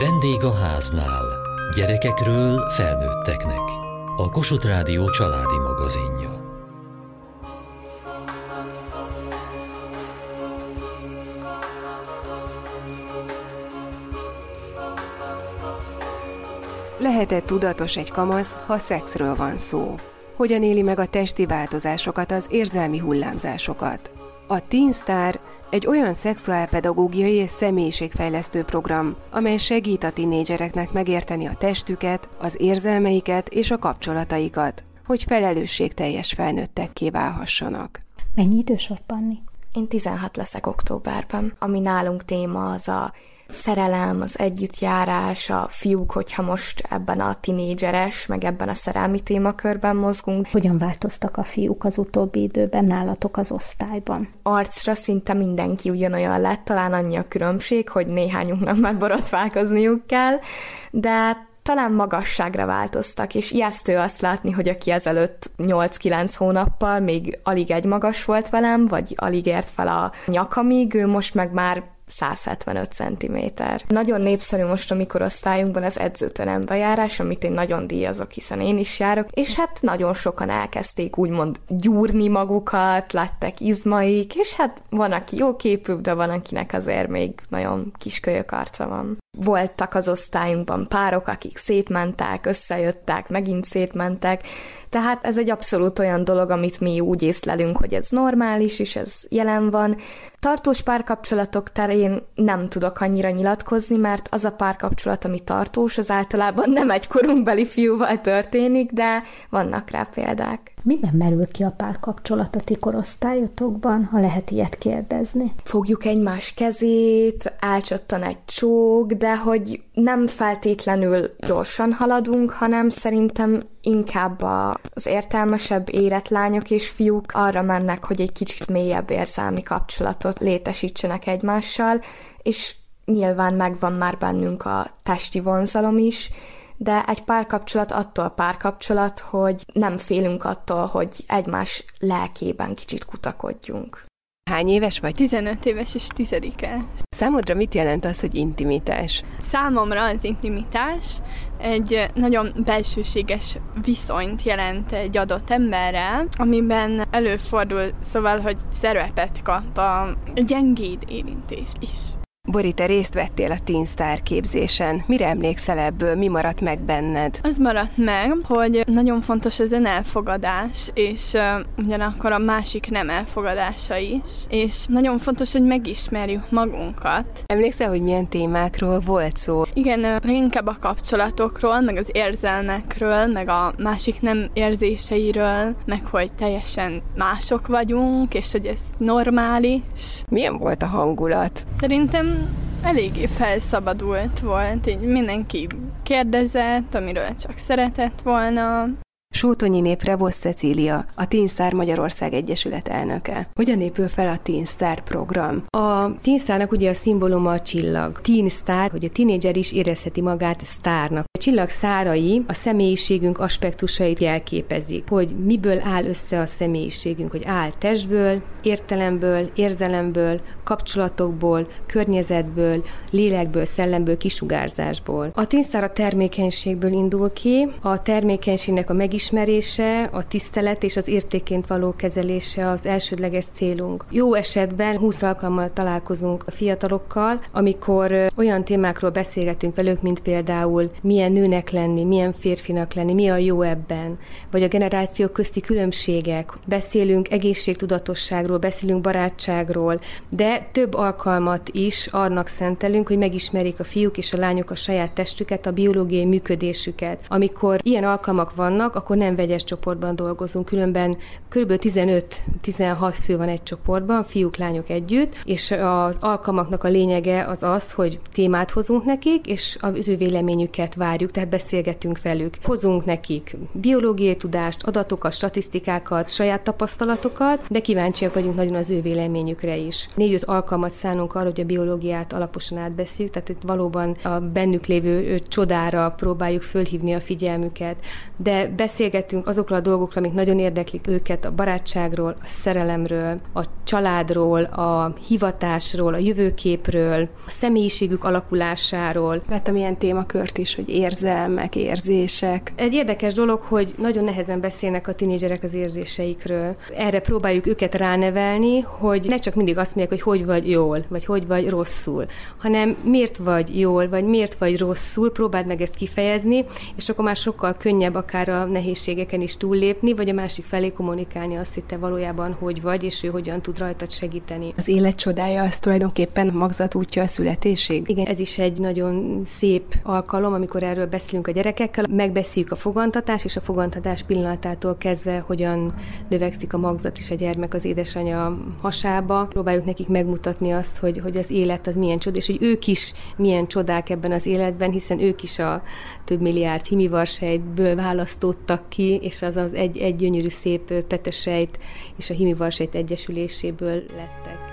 Vendég a háznál. Gyerekekről felnőtteknek. A Kossuth Rádió családi magazinja. Lehet-e tudatos egy kamasz, ha szexről van szó? Hogyan éli meg a testi változásokat, az érzelmi hullámzásokat? A Teen Star egy olyan szexuálpedagógiai és személyiségfejlesztő program, amely segít a tinédzsereknek megérteni a testüket, az érzelmeiket és a kapcsolataikat, hogy felelősségteljes felnőttekké válhassanak. Mennyi idős vagy, Panni? Én 16 leszek októberben. Ami nálunk téma az a szerelem, az együttjárás, a fiúk, hogyha most ebben a tinédzseres, meg ebben a szerelmi témakörben mozgunk. Hogyan változtak a fiúk az utóbbi időben nálatok az osztályban? Arcra szinte mindenki ugyanolyan lett, talán annyi a különbség, hogy néhányunknak már borotválkozniuk kell, de talán magasságra változtak, és ijesztő azt látni, hogy aki ezelőtt 8-9 hónappal még alig egy magas volt velem, vagy alig ért fel a nyakamig, ő most meg már 175 cm. Nagyon népszerű most a mikorosztályunkban az edzőterem bejárás, amit én nagyon díjazok, hiszen én is járok, és hát nagyon sokan elkezdték úgymond gyúrni magukat, lettek izmaik, és hát van, aki jó képű, de van, akinek azért még nagyon kiskölyök arca van. Voltak az osztályunkban párok, akik szétmentek, összejöttek, megint szétmentek, tehát ez egy abszolút olyan dolog, amit mi úgy észlelünk, hogy ez normális, és ez jelen van. Tartós párkapcsolatok terén nem tudok annyira nyilatkozni, mert az a párkapcsolat, ami tartós, az általában nem egy korunkbeli fiúval történik, de vannak rá példák. Miben merül ki a párkapcsolat a ti korosztályotokban, ha lehet ilyet kérdezni? Fogjuk egymás kezét, elcsattan egy csók, de hogy nem feltétlenül gyorsan haladunk, hanem szerintem inkább az értelmesebb, érett lányok és fiúk arra mennek, hogy egy kicsit mélyebb érzelmi kapcsolatot létesítsenek egymással, és nyilván megvan már bennünk a testi vonzalom is, de egy párkapcsolat attól párkapcsolat, hogy nem félünk attól, hogy egymás lelkében kicsit kutakodjunk. Hány éves vagy? 15 éves és tizedike. Számodra mit jelent az, hogy intimitás? Számomra az intimitás egy nagyon belsőséges viszonyt jelent egy adott emberrel, amiben előfordul, szóval, hogy szerepet kap a gyengéd érintés is. Bori, te részt vettél a Teen Star képzésen. Mire emlékszel ebből? Mi maradt meg benned? Az maradt meg, hogy nagyon fontos az önelfogadás, és uh, ugyanakkor a másik nem elfogadása is, és nagyon fontos, hogy megismerjük magunkat. Emlékszel, hogy milyen témákról volt szó? Igen, uh, inkább a kapcsolatokról, meg az érzelmekről, meg a másik nem érzéseiről, meg hogy teljesen mások vagyunk, és hogy ez normális. Milyen volt a hangulat? Szerintem eléggé felszabadult volt, így mindenki kérdezett, amiről csak szeretett volna. Sótonyi nép Revosz Cecília, a Teen Star Magyarország Egyesület elnöke. Hogyan épül fel a Teen Star program? A Teen Starnak ugye a szimbóluma a csillag. Teen Star, hogy a tínédzser is érezheti magát sztárnak. A csillag szárai a személyiségünk aspektusait jelképezik, hogy miből áll össze a személyiségünk, hogy áll testből, értelemből, érzelemből, kapcsolatokból, környezetből, lélekből, szellemből, kisugárzásból. A Teen Star a termékenységből indul ki, a termékenységnek a meg megismerése, a tisztelet és az értéként való kezelése az elsődleges célunk. Jó esetben 20 alkalommal találkozunk a fiatalokkal, amikor olyan témákról beszélgetünk velük, mint például milyen nőnek lenni, milyen férfinak lenni, mi a jó ebben, vagy a generációk közti különbségek. Beszélünk egészségtudatosságról, beszélünk barátságról, de több alkalmat is annak szentelünk, hogy megismerik a fiúk és a lányok a saját testüket, a biológiai működésüket. Amikor ilyen alkalmak vannak, akkor akkor nem vegyes csoportban dolgozunk, különben kb. 15-16 fő van egy csoportban, fiúk, lányok együtt, és az alkalmaknak a lényege az az, hogy témát hozunk nekik, és az ő véleményüket várjuk, tehát beszélgetünk velük. Hozunk nekik biológiai tudást, adatokat, statisztikákat, saját tapasztalatokat, de kíváncsiak vagyunk nagyon az ő véleményükre is. Négy-öt alkalmat szánunk arra, hogy a biológiát alaposan átbeszéljük, tehát itt valóban a bennük lévő csodára próbáljuk fölhívni a figyelmüket, de beszélgetünk azokról a dolgokról, amik nagyon érdeklik őket, a barátságról, a szerelemről, a családról, a hivatásról, a jövőképről, a személyiségük alakulásáról. Vettem ilyen témakört is, hogy érzelmek, érzések. Egy érdekes dolog, hogy nagyon nehezen beszélnek a tinédzserek az érzéseikről. Erre próbáljuk őket ránevelni, hogy ne csak mindig azt mondják, hogy hogy vagy jól, vagy hogy vagy rosszul, hanem miért vagy jól, vagy miért vagy rosszul, próbáld meg ezt kifejezni, és akkor már sokkal könnyebb akár a nehézségeken is túllépni, vagy a másik felé kommunikálni azt, hogy te valójában hogy vagy, és ő hogyan tud rajtad segíteni. Az élet csodája az tulajdonképpen magzat útja a születésig? Igen, ez is egy nagyon szép alkalom, amikor erről beszélünk a gyerekekkel. Megbeszéljük a fogantatás, és a fogantatás pillanatától kezdve, hogyan növekszik a magzat és a gyermek az édesanyja hasába. Próbáljuk nekik megmutatni azt, hogy, hogy az élet az milyen csoda, és hogy ők is milyen csodák ebben az életben, hiszen ők is a több milliárd himivarsejtből választottak ki, és az az egy, egy gyönyörű szép petesejt és a himivarsejt egyesüléséből lettek.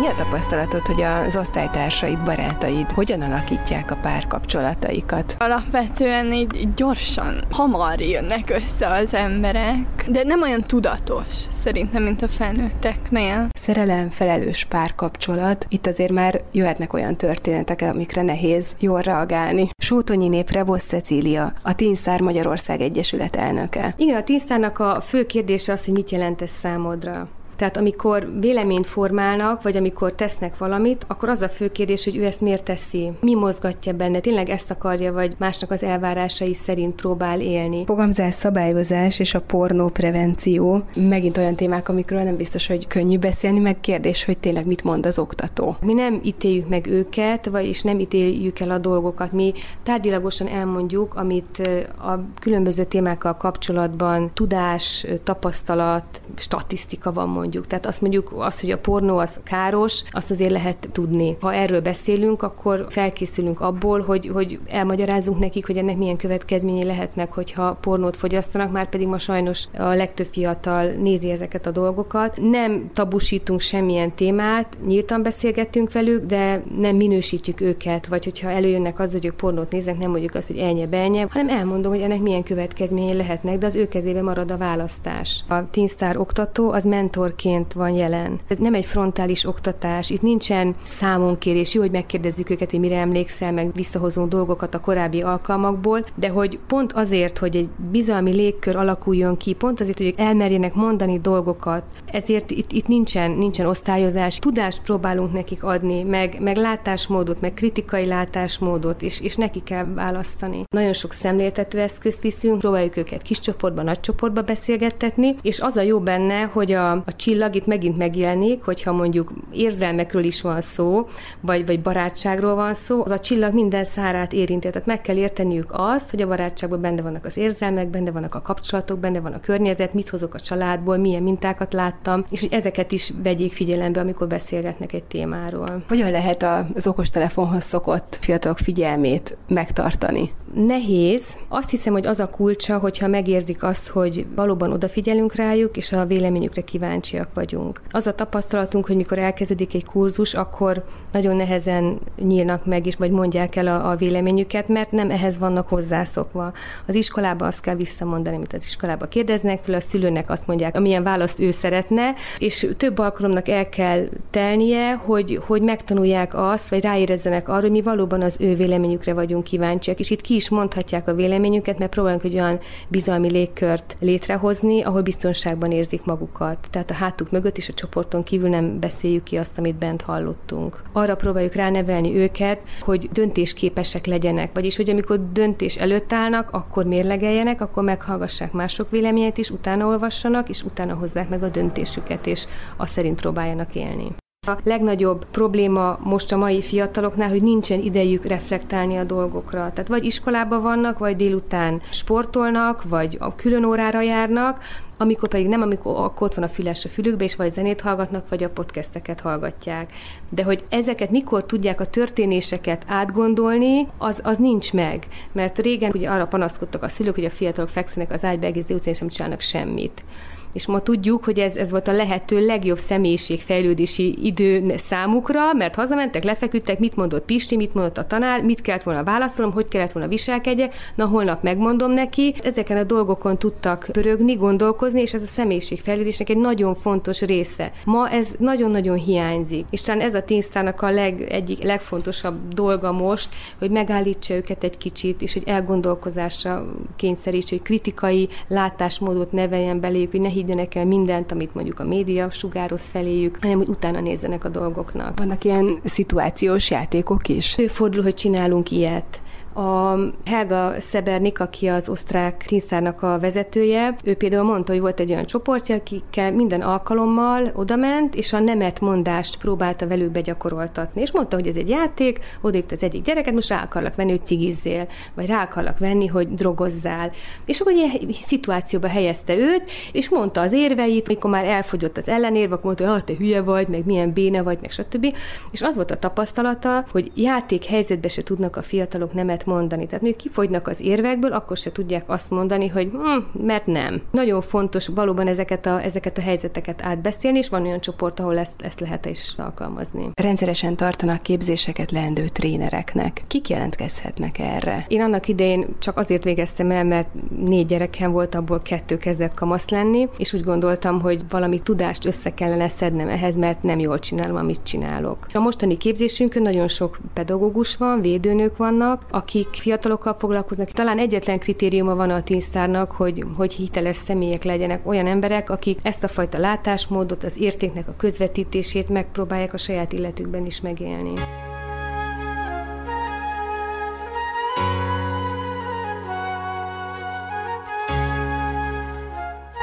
Mi a tapasztalatod, hogy az osztálytársaid, barátaid hogyan alakítják a párkapcsolataikat? Alapvetően így gyorsan, hamar jönnek össze az emberek, de nem olyan tudatos szerintem, mint a felnőtteknél. Szerelem, felelős párkapcsolat. Itt azért már jöhetnek olyan történetek, amikre nehéz jól reagálni. Sótonyi nép Revosz Cecília, a Tínszár Magyarország Egyesület elnöke. Igen, a Tínszárnak a fő kérdése az, hogy mit jelent ez számodra. Tehát amikor véleményt formálnak, vagy amikor tesznek valamit, akkor az a fő kérdés, hogy ő ezt miért teszi, mi mozgatja benne, tényleg ezt akarja, vagy másnak az elvárásai szerint próbál élni. Fogamzás, szabályozás és a pornó prevenció. Megint olyan témák, amikről nem biztos, hogy könnyű beszélni, meg kérdés, hogy tényleg mit mond az oktató. Mi nem ítéljük meg őket, vagyis nem ítéljük el a dolgokat. Mi tárgyilagosan elmondjuk, amit a különböző témákkal kapcsolatban tudás, tapasztalat, statisztika van mondjuk mondjuk. Tehát azt mondjuk, az, hogy a pornó az káros, azt azért lehet tudni. Ha erről beszélünk, akkor felkészülünk abból, hogy, hogy elmagyarázunk nekik, hogy ennek milyen következményei lehetnek, hogyha pornót fogyasztanak, már pedig ma sajnos a legtöbb fiatal nézi ezeket a dolgokat. Nem tabusítunk semmilyen témát, nyíltan beszélgettünk velük, de nem minősítjük őket, vagy hogyha előjönnek az, hogy ők pornót néznek, nem mondjuk azt, hogy elnye benye, hanem elmondom, hogy ennek milyen következményei lehetnek, de az ő kezébe marad a választás. A Teen Star oktató az mentor mentorként van jelen. Ez nem egy frontális oktatás, itt nincsen számonkérés, jó, hogy megkérdezzük őket, hogy mire emlékszel, meg visszahozunk dolgokat a korábbi alkalmakból, de hogy pont azért, hogy egy bizalmi légkör alakuljon ki, pont azért, hogy elmerjenek mondani dolgokat, ezért itt, itt nincsen, nincsen osztályozás, tudást próbálunk nekik adni, meg, meg látásmódot, meg kritikai látásmódot, és, és neki kell választani. Nagyon sok szemléltető eszközt viszünk, próbáljuk őket kis csoportban, nagy csoportba beszélgettetni, és az a jó benne, hogy a, a csillag itt megint megjelenik, hogyha mondjuk érzelmekről is van szó, vagy, vagy barátságról van szó, az a csillag minden szárát érinti. Tehát meg kell érteniük azt, hogy a barátságban benne vannak az érzelmek, benne vannak a kapcsolatok, benne van a környezet, mit hozok a családból, milyen mintákat láttam, és hogy ezeket is vegyék figyelembe, amikor beszélgetnek egy témáról. Hogyan lehet az okostelefonhoz szokott fiatalok figyelmét megtartani? Nehéz. Azt hiszem, hogy az a kulcsa, hogyha megérzik azt, hogy valóban odafigyelünk rájuk, és a véleményükre kíváncsiak vagyunk. Az a tapasztalatunk, hogy mikor elkezdődik egy kurzus, akkor nagyon nehezen nyílnak meg, és vagy mondják el a, a véleményüket, mert nem ehhez vannak hozzászokva. Az iskolában azt kell visszamondani, amit az iskolába kérdeznek tőle, a szülőnek azt mondják, amilyen választ ő szeretne, és több alkalomnak el kell telnie, hogy, hogy megtanulják azt, vagy ráérezzenek arra, hogy mi valóban az ő véleményükre vagyunk kíváncsiak, és itt ki is mondhatják a véleményüket, mert próbálunk egy olyan bizalmi légkört létrehozni, ahol biztonságban érzik magukat. Tehát a hátuk mögött is a csoporton kívül nem beszéljük ki azt, amit bent hallottunk. Arra próbáljuk ránevelni őket, hogy döntésképesek legyenek, vagyis hogy amikor döntés előtt állnak, akkor mérlegeljenek, akkor meghallgassák mások véleményét is, utána olvassanak, és utána hozzák meg a döntésüket, és azt szerint próbáljanak élni. A legnagyobb probléma most a mai fiataloknál, hogy nincsen idejük reflektálni a dolgokra. Tehát vagy iskolában vannak, vagy délután sportolnak, vagy a külön órára járnak, amikor pedig nem, amikor akkor ott van a füles a fülükbe, és vagy zenét hallgatnak, vagy a podcasteket hallgatják. De hogy ezeket mikor tudják a történéseket átgondolni, az, az nincs meg. Mert régen ugye arra panaszkodtak a szülők, hogy a fiatalok fekszenek az ágyba egész délután, és nem csinálnak semmit És ma tudjuk, hogy ez, ez volt a lehető legjobb személyiségfejlődési idő számukra, mert hazamentek, lefeküdtek, mit mondott Pisti, mit mondott a tanár, mit kellett volna válaszolnom, hogy kellett volna viselkedje, na holnap megmondom neki. Ezeken a dolgokon tudtak pörögni, gondolkozni, és ez a személyiségfejlődésnek egy nagyon fontos része. Ma ez nagyon-nagyon hiányzik. És talán ez a ténysztárnak a leg, egyik legfontosabb dolga most, hogy megállítsa őket egy kicsit, és hogy elgondolkozásra kényszerítse, hogy kritikai látásmódot neveljen beléjük, hogy higgyenek el mindent, amit mondjuk a média sugároz feléjük, hanem hogy utána nézzenek a dolgoknak. Vannak ilyen szituációs játékok is? Fordul, hogy csinálunk ilyet a Helga Szebernik, aki az osztrák tinsztárnak a vezetője, ő például mondta, hogy volt egy olyan csoportja, akikkel minden alkalommal odament, és a nemet mondást próbálta velük begyakoroltatni. És mondta, hogy ez egy játék, odévt az egyik gyereket, most rá akarlak venni, hogy cigizzél, vagy rá akarlak venni, hogy drogozzál. És akkor egy szituációba helyezte őt, és mondta az érveit, amikor már elfogyott az ellenérve, akkor mondta, hogy ah, te hülye vagy, meg milyen béne vagy, meg stb. És az volt a tapasztalata, hogy játék helyzetbe se tudnak a fiatalok nemet lehet mondani. Tehát még kifogynak az érvekből, akkor se tudják azt mondani, hogy hm, mert nem. Nagyon fontos valóban ezeket a, ezeket a helyzeteket átbeszélni, és van olyan csoport, ahol ezt, ezt lehet is alkalmazni. Rendszeresen tartanak képzéseket leendő trénereknek. Kik jelentkezhetnek erre? Én annak idején csak azért végeztem el, mert négy gyerekem volt, abból kettő kezdett kamasz lenni, és úgy gondoltam, hogy valami tudást össze kellene szednem ehhez, mert nem jól csinálom, amit csinálok. A mostani képzésünkön nagyon sok pedagógus van, védőnők vannak, akik fiatalokkal foglalkoznak. Talán egyetlen kritériuma van a tínsztárnak, hogy, hogy hiteles személyek legyenek, olyan emberek, akik ezt a fajta látásmódot, az értéknek a közvetítését megpróbálják a saját illetükben is megélni.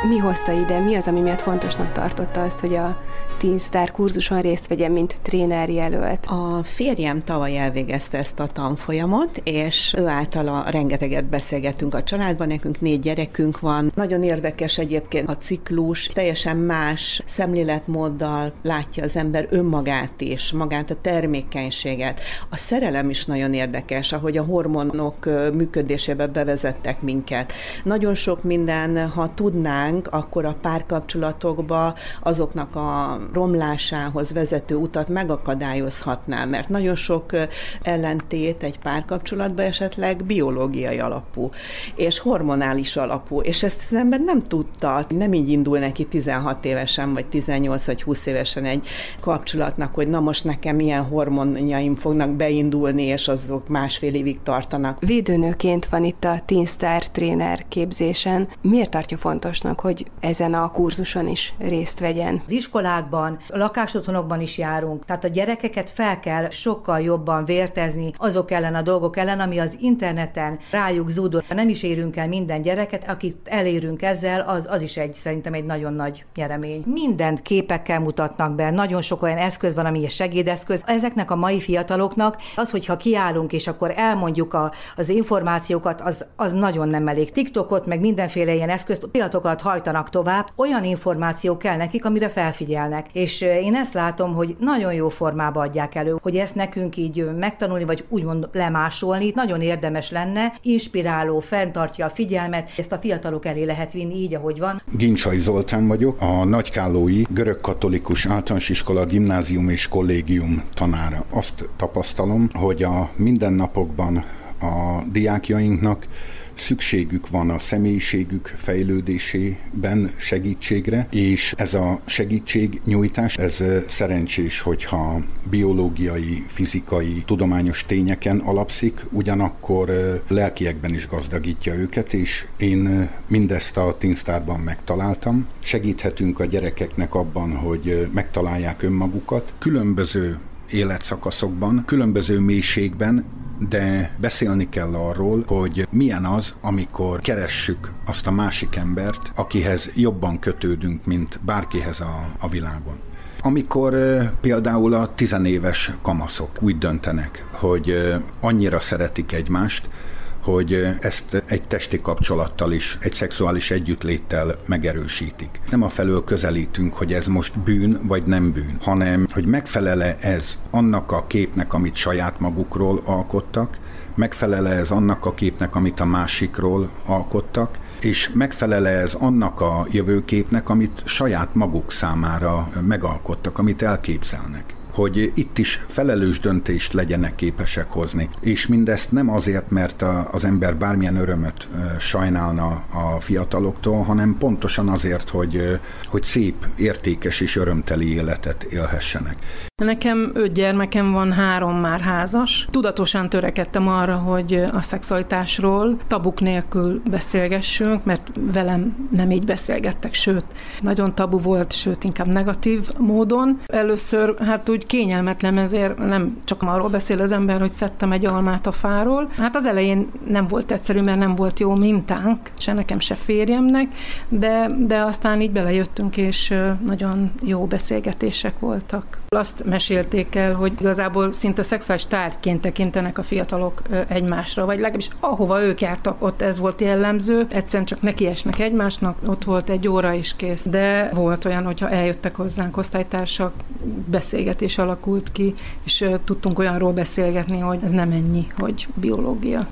Mi hozta ide, mi az, ami miatt fontosnak tartotta azt, hogy a Teen Star kurzuson részt vegyen, mint tréner jelölt? A férjem tavaly elvégezte ezt a tanfolyamot, és ő általa rengeteget beszélgettünk a családban, nekünk négy gyerekünk van. Nagyon érdekes egyébként a ciklus, teljesen más szemléletmóddal látja az ember önmagát is, magát a termékenységet. A szerelem is nagyon érdekes, ahogy a hormonok működésébe bevezettek minket. Nagyon sok minden, ha tudnánk, akkor a párkapcsolatokba azoknak a romlásához vezető utat megakadályozhatná, mert nagyon sok ellentét egy párkapcsolatban esetleg biológiai alapú, és hormonális alapú, és ezt az ember nem tudta, nem így indul neki 16 évesen, vagy 18 vagy 20 évesen egy kapcsolatnak, hogy na most nekem milyen hormonjaim fognak beindulni, és azok másfél évig tartanak. Védőnőként van itt a Teen Star tréner képzésen. Miért tartja fontosnak, hogy ezen a kurzuson is részt vegyen? Az iskolákban iskolákban, lakásotthonokban is járunk. Tehát a gyerekeket fel kell sokkal jobban vértezni azok ellen a dolgok ellen, ami az interneten rájuk zúdul. Nem is érünk el minden gyereket, akit elérünk ezzel, az, az is egy szerintem egy nagyon nagy nyeremény. Mindent képekkel mutatnak be, nagyon sok olyan eszköz van, ami segédeszköz. Ezeknek a mai fiataloknak az, hogyha kiállunk és akkor elmondjuk a, az információkat, az, az nagyon nem elég. TikTokot, meg mindenféle ilyen eszközt pillanatok alatt hajtanak tovább. Olyan információ kell nekik, amire felfigyelnek. És én ezt látom, hogy nagyon jó formába adják elő, hogy ezt nekünk így megtanulni, vagy úgymond lemásolni, nagyon érdemes lenne, inspiráló, fenntartja a figyelmet, ezt a fiatalok elé lehet vinni így, ahogy van. Gincsai Zoltán vagyok, a Nagykállói Görög-Katolikus Általános Iskola Gimnázium és Kollégium tanára. Azt tapasztalom, hogy a mindennapokban a diákjainknak szükségük van a személyiségük fejlődésében segítségre, és ez a segítségnyújtás, ez szerencsés, hogyha biológiai, fizikai, tudományos tényeken alapszik, ugyanakkor lelkiekben is gazdagítja őket, és én mindezt a Tinstárban megtaláltam. Segíthetünk a gyerekeknek abban, hogy megtalálják önmagukat. Különböző életszakaszokban, különböző mélységben de beszélni kell arról, hogy milyen az, amikor keressük azt a másik embert, akihez jobban kötődünk, mint bárkihez a, a világon. Amikor például a tizenéves kamaszok úgy döntenek, hogy annyira szeretik egymást, hogy ezt egy testi kapcsolattal is, egy szexuális együttléttel megerősítik. Nem a felől közelítünk, hogy ez most bűn vagy nem bűn, hanem hogy megfelele ez annak a képnek, amit saját magukról alkottak, megfelele ez annak a képnek, amit a másikról alkottak, és megfelele ez annak a jövőképnek, amit saját maguk számára megalkottak, amit elképzelnek hogy itt is felelős döntést legyenek képesek hozni. És mindezt nem azért, mert az ember bármilyen örömöt sajnálna a fiataloktól, hanem pontosan azért, hogy, hogy szép, értékes és örömteli életet élhessenek. Nekem öt gyermekem van, három már házas. Tudatosan törekedtem arra, hogy a szexualitásról tabuk nélkül beszélgessünk, mert velem nem így beszélgettek, sőt, nagyon tabu volt, sőt, inkább negatív módon. Először hát úgy kényelmetlen, ezért nem csak arról beszél az ember, hogy szedtem egy almát a fáról. Hát az elején nem volt egyszerű, mert nem volt jó mintánk, se nekem, se férjemnek, de, de aztán így belejöttünk, és nagyon jó beszélgetések voltak. Azt mesélték el, hogy igazából szinte szexuális tárgyként tekintenek a fiatalok egymásra, vagy legalábbis ahova ők jártak, ott ez volt jellemző, egyszerűen csak nekiesnek egymásnak, ott volt egy óra is kész. De volt olyan, hogyha eljöttek hozzánk osztálytársak, beszélgetés alakult ki, és tudtunk olyanról beszélgetni, hogy ez nem ennyi, hogy biológia.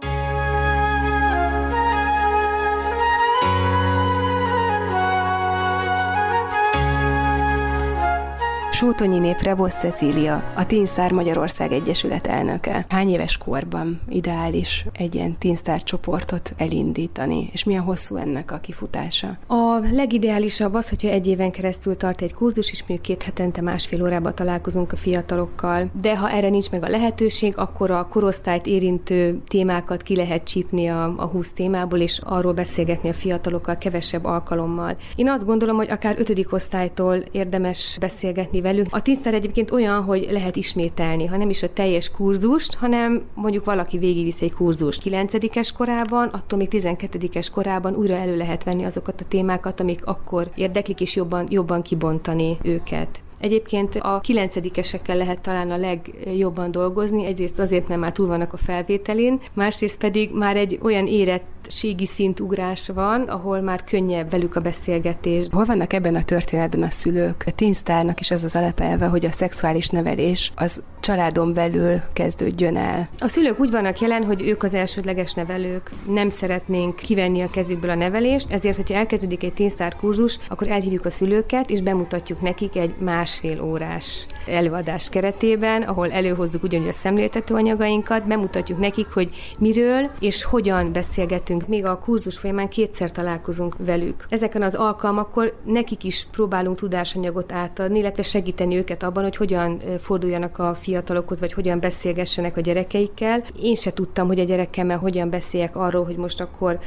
Sótonyi nép Rebosz Cecília, a Teenszár Magyarország Egyesület elnöke. Hány éves korban ideális egy ilyen Teenszár csoportot elindítani, és milyen hosszú ennek a kifutása? A legideálisabb az, hogyha egy éven keresztül tart egy kurzus, és mondjuk két hetente másfél órába találkozunk a fiatalokkal, de ha erre nincs meg a lehetőség, akkor a korosztályt érintő témákat ki lehet csípni a, a 20 témából, és arról beszélgetni a fiatalokkal kevesebb alkalommal. Én azt gondolom, hogy akár ötödik osztálytól érdemes beszélgetni velük. A tiszter egyébként olyan, hogy lehet ismételni, ha nem is a teljes kurzust, hanem mondjuk valaki végigvisz egy kurzust 9 korában, attól még 12-es korában újra elő lehet venni azokat a témákat, amik akkor érdeklik, és jobban, jobban kibontani őket. Egyébként a kilencedikesekkel lehet talán a legjobban dolgozni, egyrészt azért, mert már túl vannak a felvételén, másrészt pedig már egy olyan érettségi szintugrás van, ahol már könnyebb velük a beszélgetés. Hol vannak ebben a történetben a szülők? A teensztárnak is az az alapelve, hogy a szexuális nevelés az családon belül kezdődjön el. A szülők úgy vannak jelen, hogy ők az elsődleges nevelők. Nem szeretnénk kivenni a kezükből a nevelést, ezért, hogyha elkezdődik egy teensztár kurzus, akkor elhívjuk a szülőket, és bemutatjuk nekik egy más másfél órás előadás keretében, ahol előhozzuk ugyanúgy a szemléltető anyagainkat, bemutatjuk nekik, hogy miről és hogyan beszélgetünk. Még a kurzus folyamán kétszer találkozunk velük. Ezeken az alkalmakkor nekik is próbálunk tudásanyagot átadni, illetve segíteni őket abban, hogy hogyan forduljanak a fiatalokhoz, vagy hogyan beszélgessenek a gyerekeikkel. Én se tudtam, hogy a gyerekemmel hogyan beszéljek arról, hogy most akkor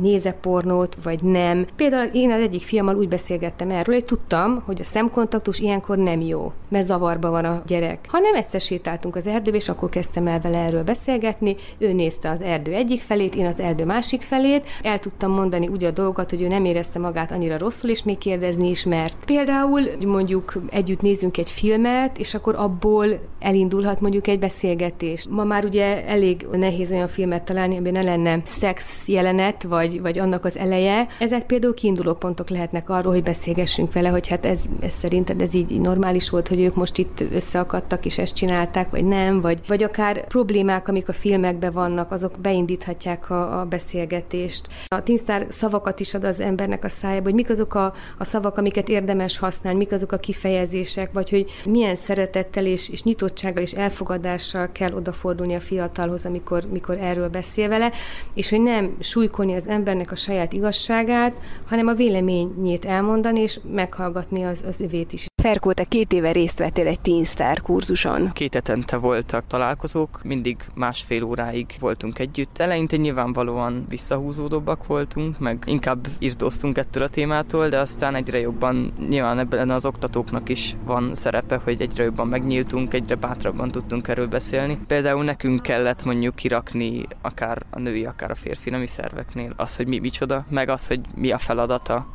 néze pornót, vagy nem. Például én az egyik fiammal úgy beszélgettem erről, hogy tudtam, hogy a szemkontaktus ilyenkor nem jó, mert zavarba van a gyerek. Ha nem egyszer sétáltunk az erdőbe, és akkor kezdtem el vele erről beszélgetni, ő nézte az erdő egyik felét, én az erdő másik felét, el tudtam mondani úgy a dolgot, hogy ő nem érezte magát annyira rosszul, és még kérdezni is mert. Például mondjuk együtt nézünk egy filmet, és akkor abból elindulhat mondjuk egy beszélgetés. Ma már ugye elég nehéz olyan filmet találni, amiben ne lenne szex jelenet, vagy, vagy annak az eleje. Ezek például kiinduló pontok lehetnek arról, hogy beszélgessünk vele, hogy hát ez, ez szerinted ez így normális volt, hogy ők most itt összeakadtak és ezt csinálták, vagy nem, vagy, vagy akár problémák, amik a filmekben vannak, azok beindíthatják a, a beszélgetést. A Tinsztár szavakat is ad az embernek a szájába, hogy mik azok a, a szavak, amiket érdemes használni, mik azok a kifejezések, vagy hogy milyen szeretettel és, és nyitottsággal és elfogadással kell odafordulni a fiatalhoz, amikor mikor erről beszél vele, és hogy nem súlykolni az embernek a saját igazságát, hanem a véleményét elmondani, és meghallgatni az, az övét is. Ferkó, te két éve részt vettél egy Teenstar kurzuson. Két hetente voltak találkozók, mindig másfél óráig voltunk együtt. Eleinte nyilvánvalóan visszahúzódóbbak voltunk, meg inkább írtóztunk ettől a témától, de aztán egyre jobban nyilván ebben az oktatóknak is van szerepe, hogy egyre jobban megnyíltunk, egyre bátrabban tudtunk erről beszélni. Például nekünk kellett mondjuk kirakni akár a női, akár a férfi nemi szerveknél az, hogy mi micsoda, meg az, hogy mi a feladata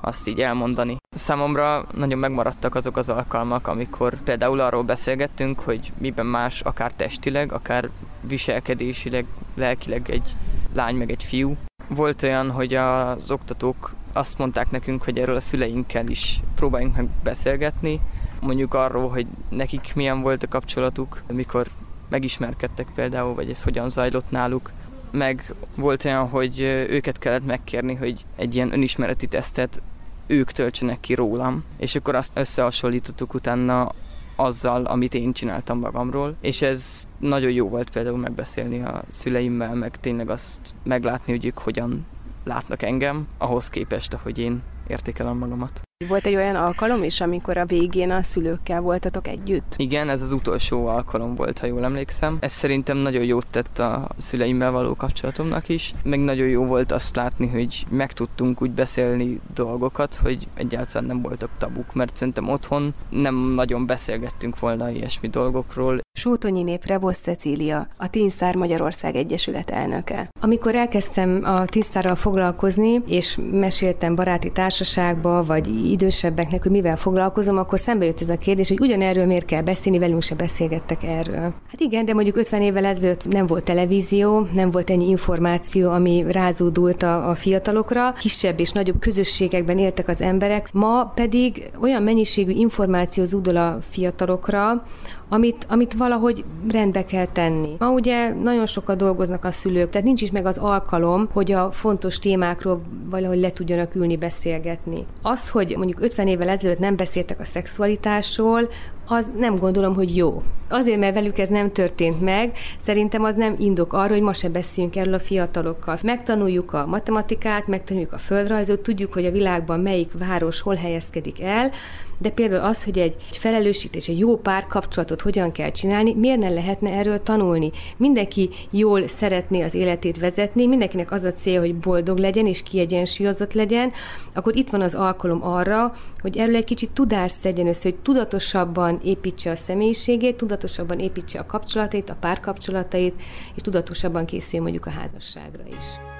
azt így elmondani. Számomra nagyon megmaradtak azok az alkalmak, amikor például arról beszélgettünk, hogy miben más, akár testileg, akár viselkedésileg, lelkileg egy lány meg egy fiú. Volt olyan, hogy az oktatók azt mondták nekünk, hogy erről a szüleinkkel is próbáljunk meg beszélgetni, mondjuk arról, hogy nekik milyen volt a kapcsolatuk, mikor megismerkedtek például, vagy ez hogyan zajlott náluk, meg volt olyan, hogy őket kellett megkérni, hogy egy ilyen önismereti tesztet ők töltsenek ki rólam, és akkor azt összehasonlítottuk utána azzal, amit én csináltam magamról, és ez nagyon jó volt például megbeszélni a szüleimmel, meg tényleg azt meglátni, hogy ők hogyan látnak engem, ahhoz képest, ahogy én értékelem magamat. Volt egy olyan alkalom is, amikor a végén a szülőkkel voltatok együtt? Igen, ez az utolsó alkalom volt, ha jól emlékszem. Ez szerintem nagyon jót tett a szüleimmel való kapcsolatomnak is, meg nagyon jó volt azt látni, hogy meg tudtunk úgy beszélni dolgokat, hogy egyáltalán nem voltak tabuk, mert szerintem otthon nem nagyon beszélgettünk volna ilyesmi dolgokról. Sótonyi nép Rebosz Cecília, a Tinszár Magyarország Egyesület elnöke. Amikor elkezdtem a Tinsztárral foglalkozni, és meséltem baráti társaságba, vagy idősebbeknek, hogy mivel foglalkozom, akkor szembe jött ez a kérdés, hogy ugyanerről miért kell beszélni, velünk se beszélgettek erről. Hát igen, de mondjuk 50 évvel ezelőtt nem volt televízió, nem volt ennyi információ, ami rázódult a, a fiatalokra, kisebb és nagyobb közösségekben éltek az emberek, ma pedig olyan mennyiségű információ zúdul a fiatalokra, amit, amit valahogy rendbe kell tenni. Ma ugye nagyon sokat dolgoznak a szülők, tehát nincs is meg az alkalom, hogy a fontos témákról valahogy le tudjanak ülni, beszélgetni. Az, hogy mondjuk 50 évvel ezelőtt nem beszéltek a szexualitásról, az nem gondolom, hogy jó. Azért, mert velük ez nem történt meg, szerintem az nem indok arra, hogy ma se beszéljünk erről a fiatalokkal. Megtanuljuk a matematikát, megtanuljuk a földrajzot, tudjuk, hogy a világban melyik város hol helyezkedik el, de például az, hogy egy, egy felelősítés, egy jó párkapcsolatot hogyan kell csinálni, miért ne lehetne erről tanulni? Mindenki jól szeretné az életét vezetni, mindenkinek az a cél, hogy boldog legyen és kiegyensúlyozott legyen, akkor itt van az alkalom arra, hogy erről egy kicsit tudást szedjen össze, hogy tudatosabban építse a személyiségét, tudatosabban építse a kapcsolatait, a párkapcsolatait, és tudatosabban készüljön mondjuk a házasságra is.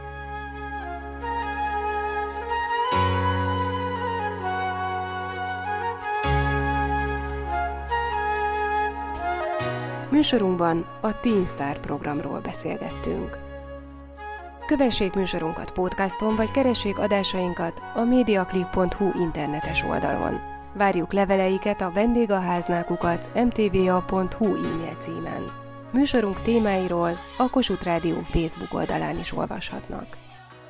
Műsorunkban a Teen Star programról beszélgettünk. Kövessék műsorunkat podcaston, vagy keressék adásainkat a mediaclip.hu internetes oldalon. Várjuk leveleiket a vendégaháznákukat mtva.hu e-mail címen. Műsorunk témáiról a Kossuth Rádió Facebook oldalán is olvashatnak.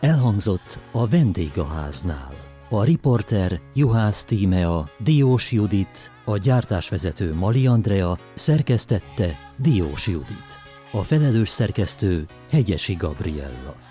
Elhangzott a vendégháznál. A riporter Juhász Tímea, Diós Judit, a gyártásvezető Mali Andrea szerkesztette Diós Judit. A felelős szerkesztő Hegyesi Gabriella.